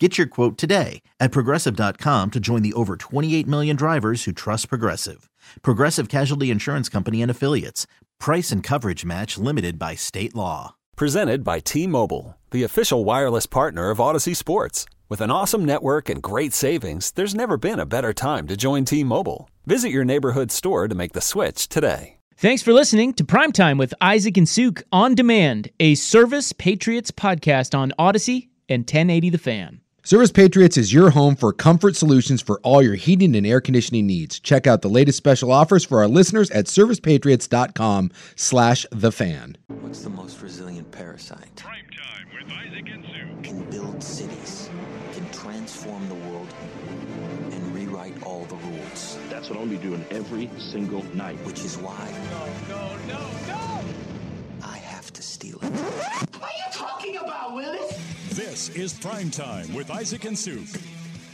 Get your quote today at progressive.com to join the over 28 million drivers who trust Progressive. Progressive Casualty Insurance Company and Affiliates. Price and coverage match limited by state law. Presented by T Mobile, the official wireless partner of Audacy Sports. With an awesome network and great savings, there's never been a better time to join T Mobile. Visit your neighborhood store to make the switch today. Thanks for listening to Primetime with Isaac and Suk on demand, a Service Patriots podcast on Audacy and 1080 The Fan. Service Patriots is your home for comfort solutions for all your heating and air conditioning needs. Check out the latest special offers for our listeners at servicepatriots.com slash the fan. What's the most resilient parasite? Prime time with Isaac and Sue. Can build cities, can transform the world, and rewrite all the rules. That's what I'm gonna be doing every single night. Which is why. No, no, no, no! I have to steal it. What are you talking about, Willis? This is Prime Time with Isaac and Suk.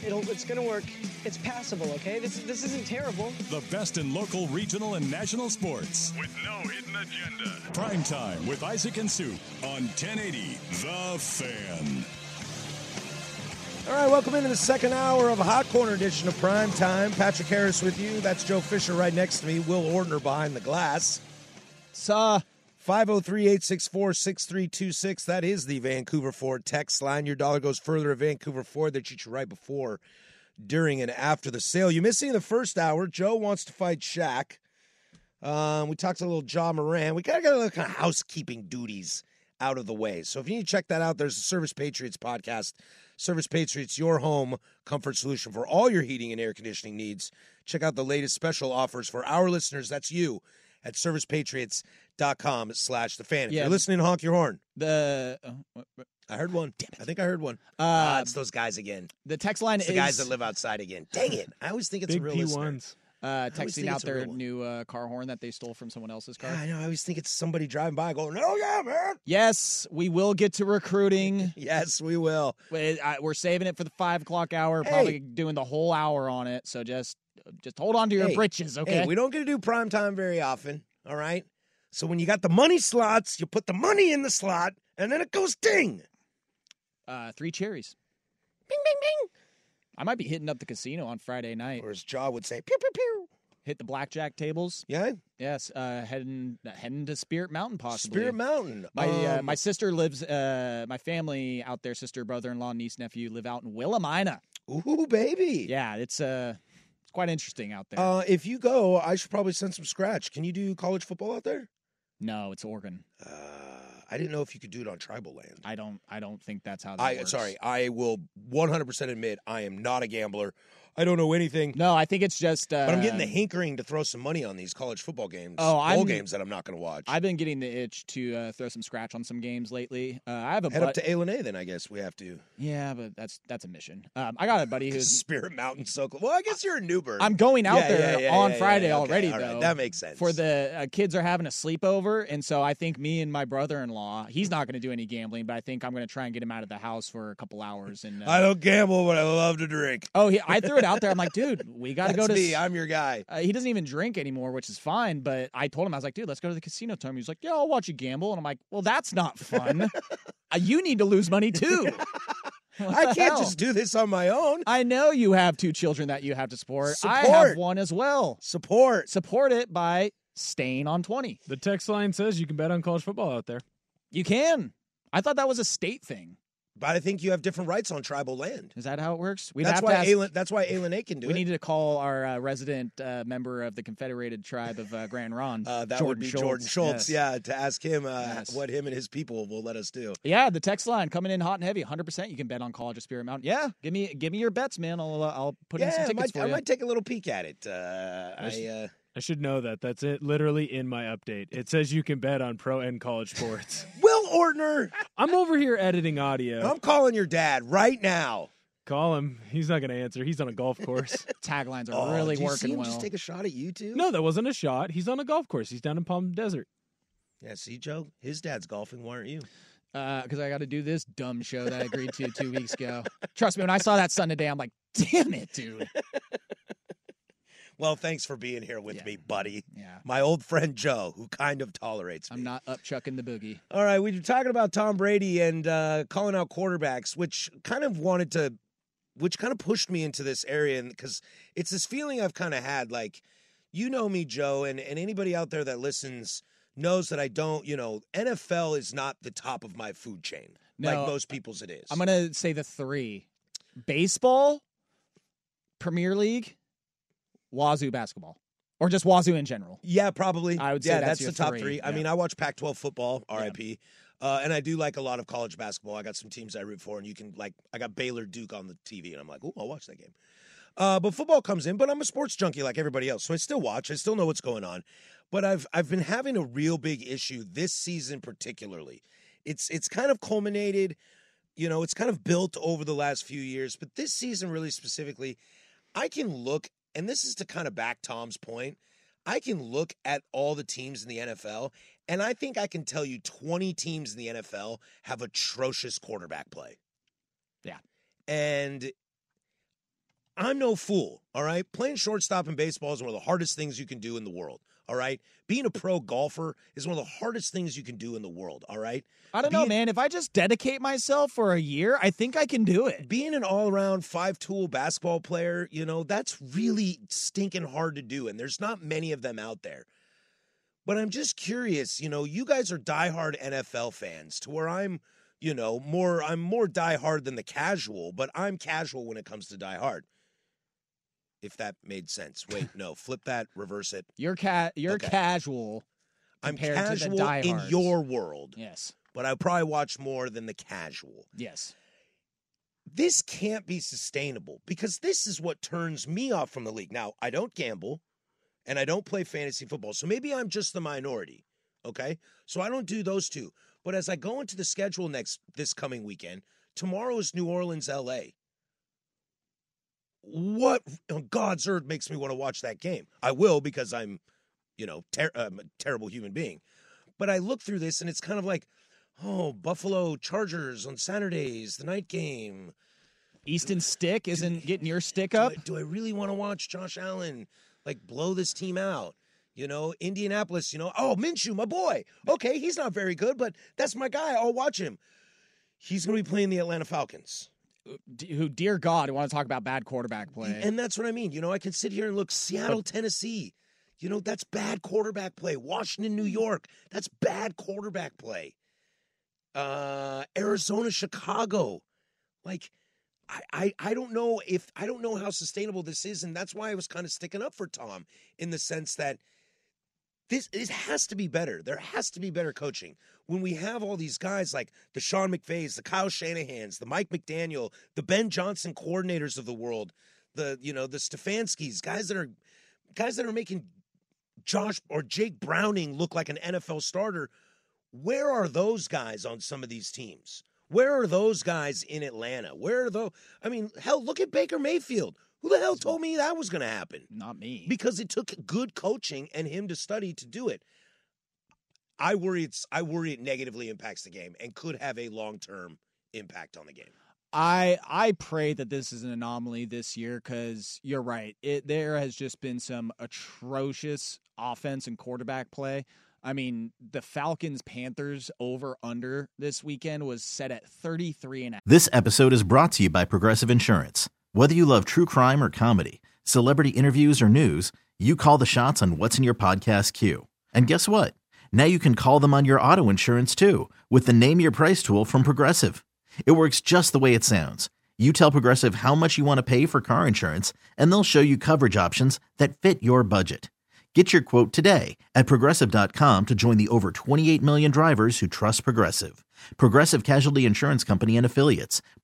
It'll, it's gonna work. It's passable, okay? This this isn't terrible. The best in local, regional, and national sports. With no hidden agenda. Prime Time with Isaac and Suk on 1080 The Fan. All right, welcome into the second hour of a Hot Corner edition of Prime Time. Patrick Harris with you. That's Joe Fisher right next to me. Will Ortner behind the glass. Saw 503 864 6326. That is the Vancouver Ford text line. Your dollar goes further at Vancouver Ford. They you right before, during, and after the sale. You missed seeing the first hour. Joe wants to fight Shaq. Um, we talked a little Ja Morant. We got to get a little kind of housekeeping duties out of the way. So if you need to check that out, there's a Service Patriots podcast. Service Patriots, your home comfort solution for all your heating and air conditioning needs. Check out the latest special offers for our listeners. That's you at servicepatriots.com slash the fan. If Yeah. you're listening, honk your horn. the uh, what- what- I heard one. Damn it! I think I heard one. Uh, Ah, it's those guys again. the text line It's the is guys that live outside again. Dang it. I always think it's a real listener. uh, always texting think out it's a their real one. new uh, car horn that they stole from someone else's car. Yeah, I know. I always think it's somebody driving by going, no, yeah, man. Yes, we will get to recruiting. Yes, we will. We- I- We're saving it for the five o'clock hour. Hey. Probably doing the whole hour on it. So just just hold on to your Hey, britches, okay? Hey, we don't get to do prime time very often. All right. So when you got the money slots, you put the money in the slot, and then it goes ding. uh, three cherries. Bing, bing, bing. I might be hitting up the casino on Friday night. Or as Jaw would say, pew, pew, pew. Hit the blackjack tables. Yeah. Yes, uh, heading heading to Spirit Mountain possibly. Spirit Mountain. My uh, Um, my sister lives. Uh, my family out there, sister, brother-in-law, niece, nephew, live out in Willamina. Ooh, baby. Yeah, it's uh, it's quite interesting out there. Uh, if you go, I should probably send some scratch. Can you do college football out there? no, it's Oregon. Uh, I didn't know if you could do it on tribal land. I don't. I don't think that's how. That I works. sorry, I will 100% admit I am not a gambler. I don't know anything. No, I think it's just. Uh, But I'm getting the hankering to throw some money on these college football games, Oh, bowl I'm- games that I'm not going to watch. I've been getting the itch to uh, throw some scratch on some games lately. Uh, I have a Head up to A then I guess we have to. yeah, but that's that's a mission. Um, I got a buddy who's. Spirit Mountain so cool. Well, I guess you're in Newberg. I'm going out Yeah, there yeah, yeah, on Friday. Okay, already, right. though. That makes sense. For the uh, kids are having a sleepover, and so I think me and my brother-in-law, he's not going to do any gambling, but I think I'm going to try and get him out of the house for a couple hours. And uh, I don't gamble, but I love to drink. oh, he, I threw it out there. I'm like, dude, we got to go to. me. s- I'm your guy. uh, he doesn't even drink anymore, which is fine. But I told him I was like, dude, let's go to the casino time. He was like, yeah, I'll watch you gamble, and I'm like, well, that's not fun. uh, you need to lose money too. I can't hell? just do this on my own. I know you have two children that you have to support. I have one as well. Support. Support it by staying on 20. The text line says you can bet on college football out there. You can. I thought that was a state thing. But I think you have different rights on tribal land. Is that how it works? We'd that's have why to ask, Alan, that's why Alan A can do we it. needed to call our uh, resident uh, member of the Confederated Tribe of uh, Grand Ronde. uh, that Jordan would be Schultz. Jordan Schultz. Yes. Yeah, to ask him uh, Yes. what him and his people will let us do. Yeah, the text line coming in hot and heavy, 100%. You can bet on College of Spirit Mountain. Yeah, give me give me your bets, man. I'll uh, I'll put in yeah, some I tickets might, for I might take a little peek at it. Uh, I, uh, I should know that. That's it. Literally in my update. It says you can bet on pro and college sports. Will Ortner, I'm over here editing audio. I'm calling your dad right now. Call him. He's not going to answer. He's on a golf course. Taglines are Oh, really do you working see him well. just take a shot at you two? no, that wasn't a shot. He's on a golf course. He's down in Palm Desert. Yeah, see, Joe, his dad's golfing. Why aren't you? Uh, because I got to do this dumb show that I agreed to two weeks ago. Trust me, when I saw that Sunday day, I'm like, damn it, dude. Well, thanks for being here with me, buddy. Yeah. My old friend Joe, who kind of tolerates me. I'm not up chucking the boogie. All right, we were talking about Tom Brady and uh, calling out quarterbacks, which kind of wanted to, which kind of pushed me into this area, because it's this feeling I've kind of had. Like, you know me, Joe, and, and anybody out there that listens knows that I don't, you know, NFL is not the top of my food chain like most people's it is. I'm going to say the three baseball, Premier League, Wazoo basketball, or just Wazoo in general. Yeah, probably. I would say yeah, that's that's, the top three, three. I mean, I watch Pac-12 football, RIP, uh, and I do like a lot of college basketball. I got some teams I root for, and you can like, I got Baylor Duke on the TV, and I'm like, oh, I'll watch that game. Uh, but football comes in, but I'm a sports junkie like everybody else, so I still watch. I still know what's going on. But I've I've been having a real big issue this season, particularly. It's it's kind of culminated, you know, it's kind of built over the last few years, but this season really specifically, I can look, and this is to kind of back Tom's point. I can look at all the teams in the NFL, and I think I can tell you 20 teams in the NFL have atrocious quarterback play. Yeah. And I'm no fool, all right? Playing shortstop in baseball is one of the hardest things you can do in the world, all right? Being a pro golfer is one of the hardest things you can do in the world, all right? I don't know, man. If I just dedicate myself for a year, I think I can do it. being an all-around five-tool basketball player, you know, that's really stinking hard to do, and there's not many of them out there. But I'm just curious, you know, you guys are diehard NFL fans to where I'm, you know, more I'm more diehard than the casual, but I'm casual when it comes to diehard. If that made sense. Wait, no, flip that, reverse it. You're ca- you're Okay. casual. I'm compared to the casual in your world, Yes. but I probably watch more than the casual. Yes. this can't be sustainable because this is what turns me off from the league. Now, I don't gamble and I don't play fantasy football. So maybe I'm just the minority. Okay? So I don't do those two. But as I go into the schedule next this coming weekend, tomorrow is New Orleans LA. What on God's earth makes me want to watch that game? I will because I'm, you know, ter- I'm a terrible human being. But I look through this and it's kind of like, oh, Buffalo Chargers on Saturdays, the night game. Easton Stick isn't getting your stick Do up. I, do I really want to watch Josh Allen like blow this team out? You know, Indianapolis, you know, oh, Minshew, my boy. Okay, he's not very good, but that's my guy. I'll watch him. He's going to be playing the Atlanta Falcons. Who, dear God, I want to talk about bad quarterback play. And that's what I mean. You know, I can sit here and look Seattle, Tennessee. You know, that's bad quarterback play. Washington, New York. That's bad quarterback play. Uh Arizona, Chicago. Like I, I I don't know if I don't know how sustainable this is, and that's why I was kind of sticking up for Tom in the sense that this has to be better. There has to be better coaching. When we have all these guys like the Sean McVays, the Kyle Shanahans, the Mike McDaniel, the Ben Johnson coordinators of the world, the you know the Stefanskis, guys that are guys that are making Josh or Jake Browning look like an NFL starter. Where are those guys on some of these teams? Where are those guys in Atlanta? Where are those? I mean, hell, look at Baker Mayfield. Who the hell told me that was going to happen? Not me. Because it took good coaching and him to study to do it. I worry it's I worry it negatively impacts the game and could have a long term impact on the game. I I pray that this is an anomaly this year because you're right. It there has just been some atrocious offense and quarterback play. I mean, the Falcons Panthers over under this weekend was set at 33 and a This episode is brought to you by Progressive Insurance. Whether you love true crime or comedy, celebrity interviews or news, you call the shots on what's in your podcast queue. And guess what? Now you can call them on your auto insurance too with the Name Your Price tool from Progressive. It works just the way it sounds. You tell Progressive how much you want to pay for car insurance, and they'll show you coverage options that fit your budget. Get your quote today at progressive.com to join the over 28 million drivers who trust Progressive. Progressive Casualty Insurance Company and Affiliates.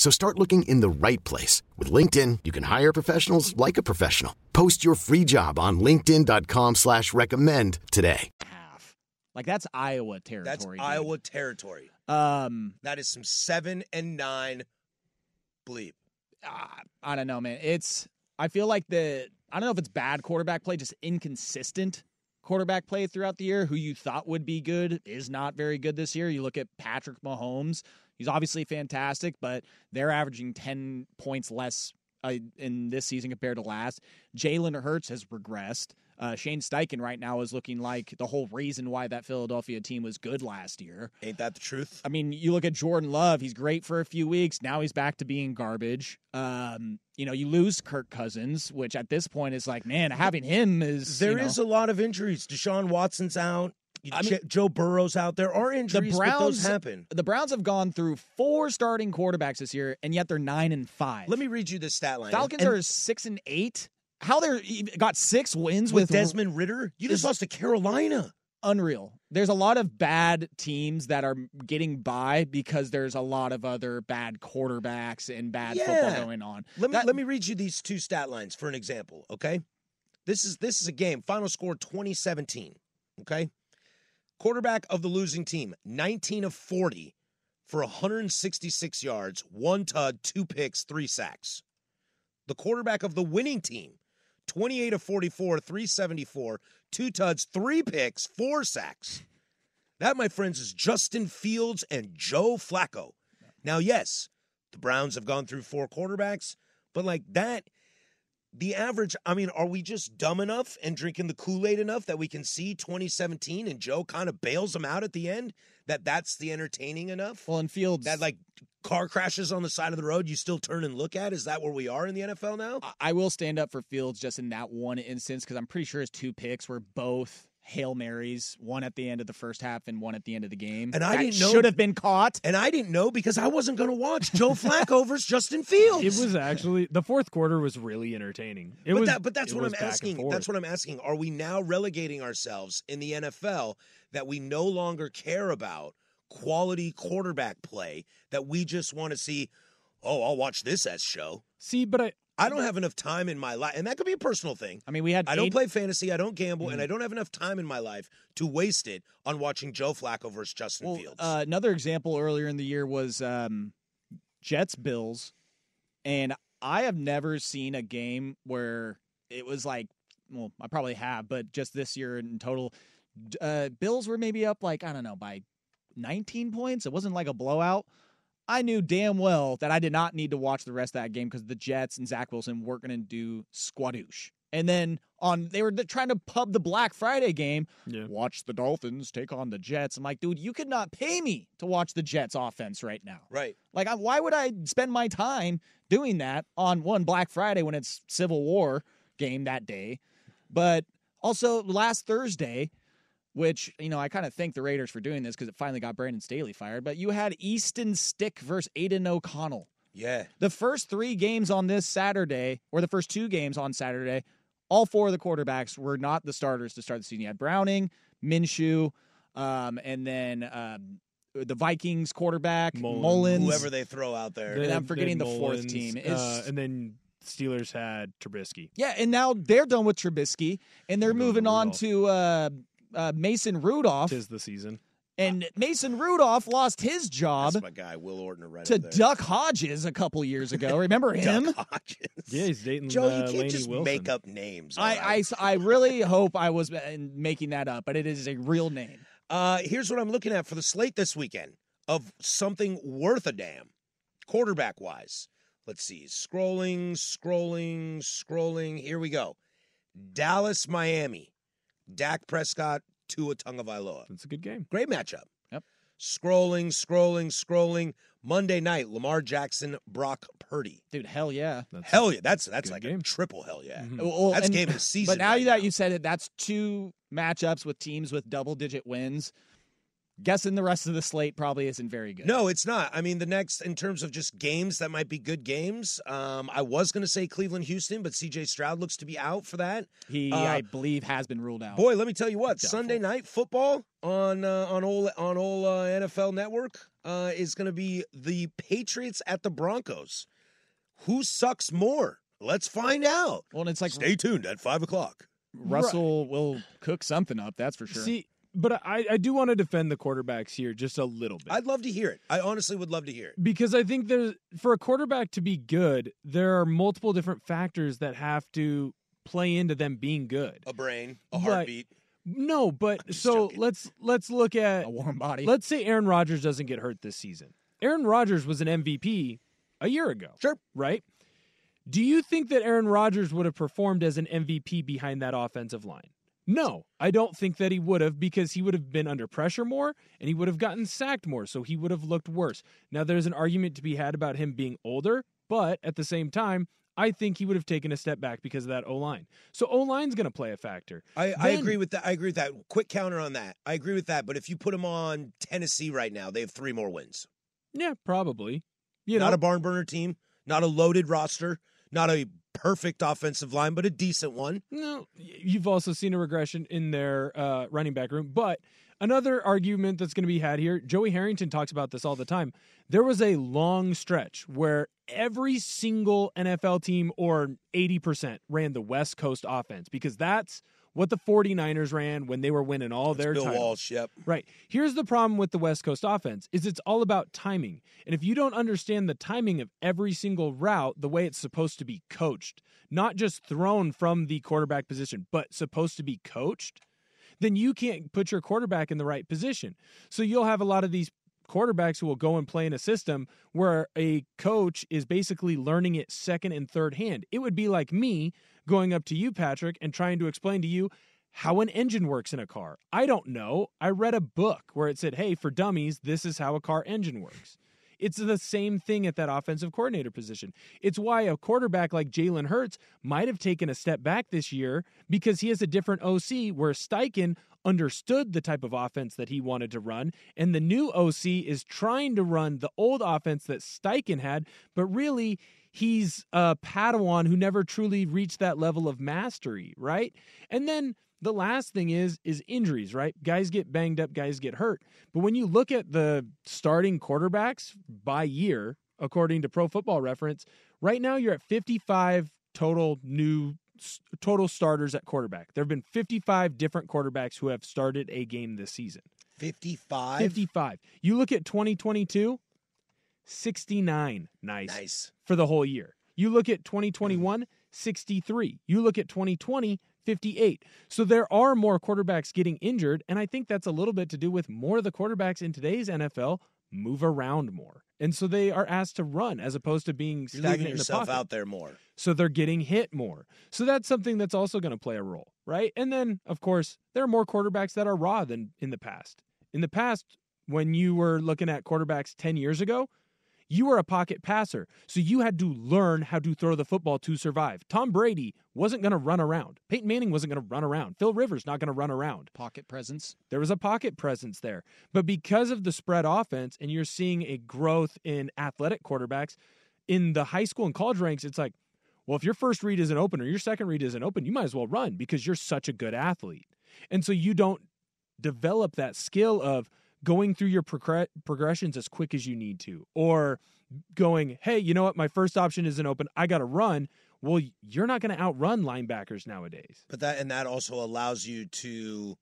So start looking in the right place. With LinkedIn, you can hire professionals like a professional. Post your free job on linkedin.com slash recommend today. Half. Like that's Iowa That's territory. dude. Iowa territory. Um, That is some seven and nine bleep. ah, I don't know, man. It's I feel like the I don't know if it's bad quarterback play, just inconsistent quarterback play throughout the year. Who you thought would be good is not very good this year. You look at Patrick Mahomes; he's obviously fantastic, but they're averaging ten points less uh, in this season compared to last. Jalen Hurts has regressed. Uh, Shane Steichen right now is looking like the whole reason why that Philadelphia team was good last year. Ain't that the truth? I mean, you look at Jordan Love, he's great for a few weeks. Now he's back to being garbage. Um, you know, you lose Kirk Cousins, which at this point is like, man, having him is There you know, is a lot of injuries. Deshaun Watson's out. I mean- Joe Burrow's out. There are the injuries, those Browns happen. The Browns have gone through four starting quarterbacks this year, and yet they're nine and five. Let me read you this stat line. Falcons And- are six and eight. How they're got six wins with with, Desmond Ridder. You just lost to Carolina. unreal. There's a lot of bad teams that are getting by because there's a lot of other bad quarterbacks and bad Yeah. football going on. Let me That- let me read you these two stat lines for an example. Okay, this is this is a game. Final score 2017. Okay, quarterback of the losing team 19 of 40 for 166 yards, one tud, two picks, three sacks. The quarterback of the winning team 28 of 44, 374, two tuds, three picks, four sacks. That, my friends, is Justin Fields and Joe Flacco. Now, yes, the Browns have gone through four quarterbacks, but like that, the average, I mean, are we just dumb enough and drinking the Kool Aid enough that we can see 2017 and Joe kind of bails them out at the end? That that's the entertaining enough? Well, in Fields, that like car crashes on the side of the road, you still turn and look at? Is that where we are in the NFL now? I will stand up for Fields just in that one instance because I'm pretty sure his two picks were both Hail Marys, one at the end of the first half and one at the end of the game. And I That didn't know should have been caught. And I didn't know because I wasn't going to watch Joe Flacco versus Justin Fields. It was actually the fourth quarter was really entertaining. It but was, that, but that's it what was I'm asking. That's what I'm asking. Are we now relegating ourselves in the NFL that we no longer care about quality quarterback play? That we just want to see? Oh, I'll watch this S show. See, but I I don't have enough time in my life, and that could be a personal thing. I mean, we had I don't play fantasy, I don't gamble, Mm-hmm. and I don't have enough time in my life to waste it on watching Joe Flacco versus Justin Well, Fields. uh, another example earlier in the year was um, Jets Bills, and I have never seen a game where it was like, well, I probably have, but just this year in total, uh, Bills were maybe up like I don't know by 19 points. It wasn't like a blowout. I knew damn well that I did not need to watch the rest of that game because the Jets and Zach Wilson weren't going to do squadoosh. And then on they were trying to pub the Black Friday game. Yeah. Watch the Dolphins take on the Jets. I'm like, dude, you could not pay me to watch the Jets offense right now. right. Like, I, why would I spend my time doing that on one Black Friday when it's Civil War game that day? But also last Thursday, which you know I kind of thank the Raiders for doing this because it finally got Brandon Staley fired. But you had Easton Stick versus Aidan O'Connell. Yeah. The first three games on this Saturday, or the first two games on Saturday, all four of the quarterbacks were not the starters to start the season. You had Browning, Minshew, um, and then um, the Vikings quarterback Mullens. Mullens. Whoever they throw out there. And I'm forgetting then the fourth team. uh, and then Steelers had Trubisky. Yeah, and now they're done with Trubisky, and they're They're moving on to uh, uh, Mason Rudolph. Tis the season. And Mason Rudolph lost his job That's my guy, Will Ortner, right to up there. Duck Hodges a couple years ago. Remember him? Duck Hodges. Yeah, he's dating Joe, uh, you can't Lainey just Wilson. make up names. all I, right? I, I really hope I was uh, making that up, but it is a real name. Uh, here's what I'm looking at for the slate this weekend of something worth a damn, quarterback wise. Let's see. Scrolling, scrolling, scrolling. Here we go. Dallas, Miami. Dak Prescott, to a Tua Tagovailoa. That's a good game. Great matchup. Yep. Scrolling, scrolling, scrolling. Monday night, Lamar Jackson, Brock Purdy. Dude, hell yeah. That's Hell yeah, that's that's Good like game. a triple hell yeah. Mhm. Well, That's and- game of the season. But now right that you said it, that's two matchups with teams with double digit wins. Guessing the rest of the slate probably isn't very good. No, it's not. I mean, the next in terms of just games that might be good games. Um, I was going to say Cleveland, Houston, but C.J. Stroud looks to be out for that. He, Uh, I believe, has been ruled out. Boy, let me tell you what. Doubtful. Sunday night football on uh, on all on all uh, NFL Network uh, is going to be the Patriots at the Broncos. Who sucks more? Let's find out. Well, and it's like Stay tuned at five o'clock. Russell will cook something up. That's for sure. See, but I, I do want to defend the quarterbacks here just a little bit. I'd love to hear it. I honestly would love to hear it. because I think there's for a quarterback to be good, there are multiple different factors that have to play into them being good. A brain, a But- heartbeat. No, but so joking. let's let's look at a warm body. let's say Aaron Rodgers doesn't get hurt this season. Aaron Rodgers was an MVP a year ago. Sure. Right? Do you think that Aaron Rodgers would have performed as an MVP behind that offensive line? No, I don't think that he would have because he would have been under pressure more and he would have gotten sacked more, so he would have looked worse. Now, there's an argument to be had about him being older, but at the same time, I think he would have taken a step back because of that O line. So O line's going to play a factor. I, I agree with that. I agree with that. Quick counter on that. I agree with that. But if you put them on Tennessee right now, they have three more wins. Yeah, probably. You know, not a barn burner team, not a loaded roster, not a perfect offensive line, but a decent one. No, you've also seen a regression in their uh, running back room. But another argument that's going to be had here, Joey Harrington talks about this all the time. There was a long stretch where every single NFL team, or 80%, ran the West Coast offense because that's what the 49ers ran when they were winning all their Bill titles. Walsh, yep. Right. Here's the problem with the West Coast offense is it's all about timing. And if you don't understand the timing of every single route the way it's supposed to be coached, not just thrown from the quarterback position, but supposed to be coached, then you can't put your quarterback in the right position. So you'll have a lot of these quarterbacks who will go and play in a system where a coach is basically learning it second and third hand. It would be like me going up to you, Patrick, and trying to explain to you how an engine works in a car. I don't know. I read a book where it said, hey, for dummies, this is how a car engine works. It's the same thing at that offensive coordinator position. It's why a quarterback like Jalen Hurts might have taken a step back this year because he has a different OC where Steichen understood the type of offense that he wanted to run. And the new OC is trying to run the old offense that Steichen had, but really he's a Padawan who never truly reached that level of mastery, right? And then the last thing is is injuries, right? Guys get banged up, guys get hurt. But when you look at the starting quarterbacks by year, according to Pro Football Reference, right now you're at 55 total new total starters at quarterback. There have been 55 different quarterbacks who have started a game this season. 55? 55. You look at 2022, 69. Nice. Nice. For the whole year. You look at 2021, 63. You look at 2020, 58. So there are more quarterbacks getting injured. And I think that's a little bit to do with more of the quarterbacks in today's NFL move around more. And so they are asked to run as opposed to being You're stagnant in the pocket. out there more. So they're getting hit more. So that's something that's also going to play a role, right? And then, of course, there are more quarterbacks that are raw than in the past. In the past, when you were looking at quarterbacks 10 years ago, you were a pocket passer. So you had to learn how to throw the football to survive. Tom Brady wasn't going to run around. Peyton Manning wasn't going to run around. Phil Rivers not going to run around. Pocket presence. There was a pocket presence there. But because of the spread offense and you're seeing a growth in athletic quarterbacks in the high school and college ranks, it's like, well, if your first read isn't open or your second read isn't open, you might as well run because you're such a good athlete. And so you don't develop that skill of going through your progr- progressions as quick as you need to or going, hey, you know what? My first option isn't open. I got to run. Well, you're not going to outrun linebackers nowadays. But that and that also allows you to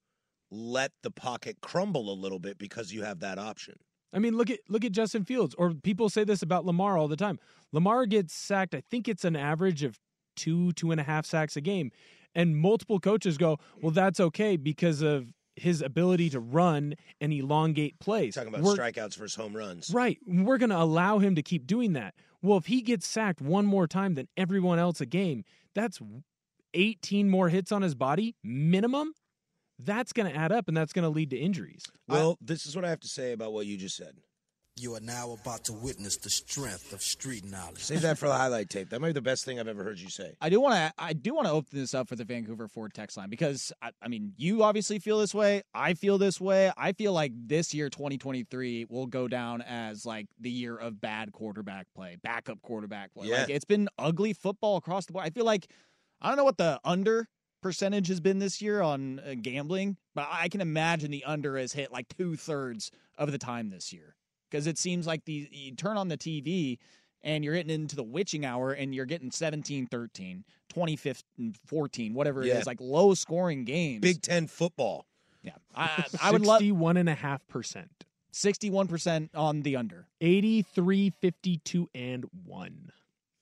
let the pocket crumble a little bit because you have that option. I mean, look at look at Justin Fields. Or people say this about Lamar all the time. Lamar gets sacked. I think it's an average of two, two and a half sacks a game, and multiple coaches go, "Well, that's okay because of his ability to run and elongate plays." Talking about We're- strikeouts versus home runs. Right. We're going to allow him to keep doing that. Well, if he gets sacked one more time than everyone else a game, that's 18 more hits on his body minimum. That's going to add up and that's going to lead to injuries. Well, this is what I have to say about what you just said. You are now about to witness the strength of street knowledge. Save that for the highlight tape. That might be the best thing I've ever heard you say. I do want to. I do want to open this up for the Vancouver Ford text line because I, I mean, you obviously feel this way. I feel this way. I feel like this year, 2023, will go down as like the year of bad quarterback play, backup quarterback play. Yeah. Like it's been ugly football across the board. I feel like I don't know what the under percentage has been this year on uh, gambling, but I can imagine the under has hit like two thirds of the time this year because it seems like the you turn on the TV and you're getting into the witching hour and you're getting 17 13 20 15 mm, 14 whatever it Yeah. is like low scoring games Big Ten football. yeah i, I I would love 61.5%. 61% on the under 83, 52, and 1.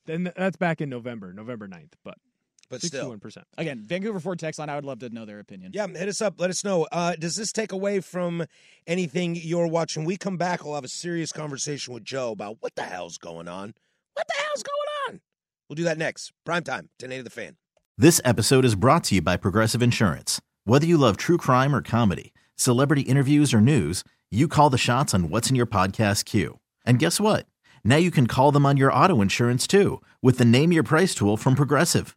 Then that's back in November, November 9th, but, But still. 61%. again vancouver ford text line i would love to know their opinion Yeah, hit us up. Let us know. Uh, does this take away from anything you're watching? We come back. We'll have a serious conversation with Joe about what the hell's going on. What the hell's going on? We'll do that next. Prime time. 10 the fan. This episode is brought to you by Progressive Insurance. Whether you love true crime or comedy, celebrity interviews or news, you call the shots on what's in your podcast queue. And guess what? Now you can call them on your auto insurance too with the Name Your Price tool from Progressive.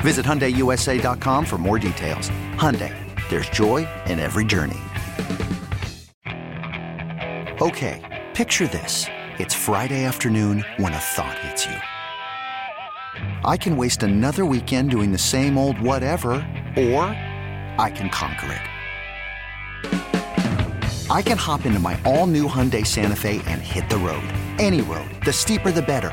Visit HyundaiUSA.com for more details. Hyundai, there's joy in every journey. Okay, picture this. It's Friday afternoon when a thought hits you. I can waste another weekend doing the same old whatever, or I can conquer it. I can hop into my all-new Hyundai Santa Fe and hit the road. Any road. The steeper the better.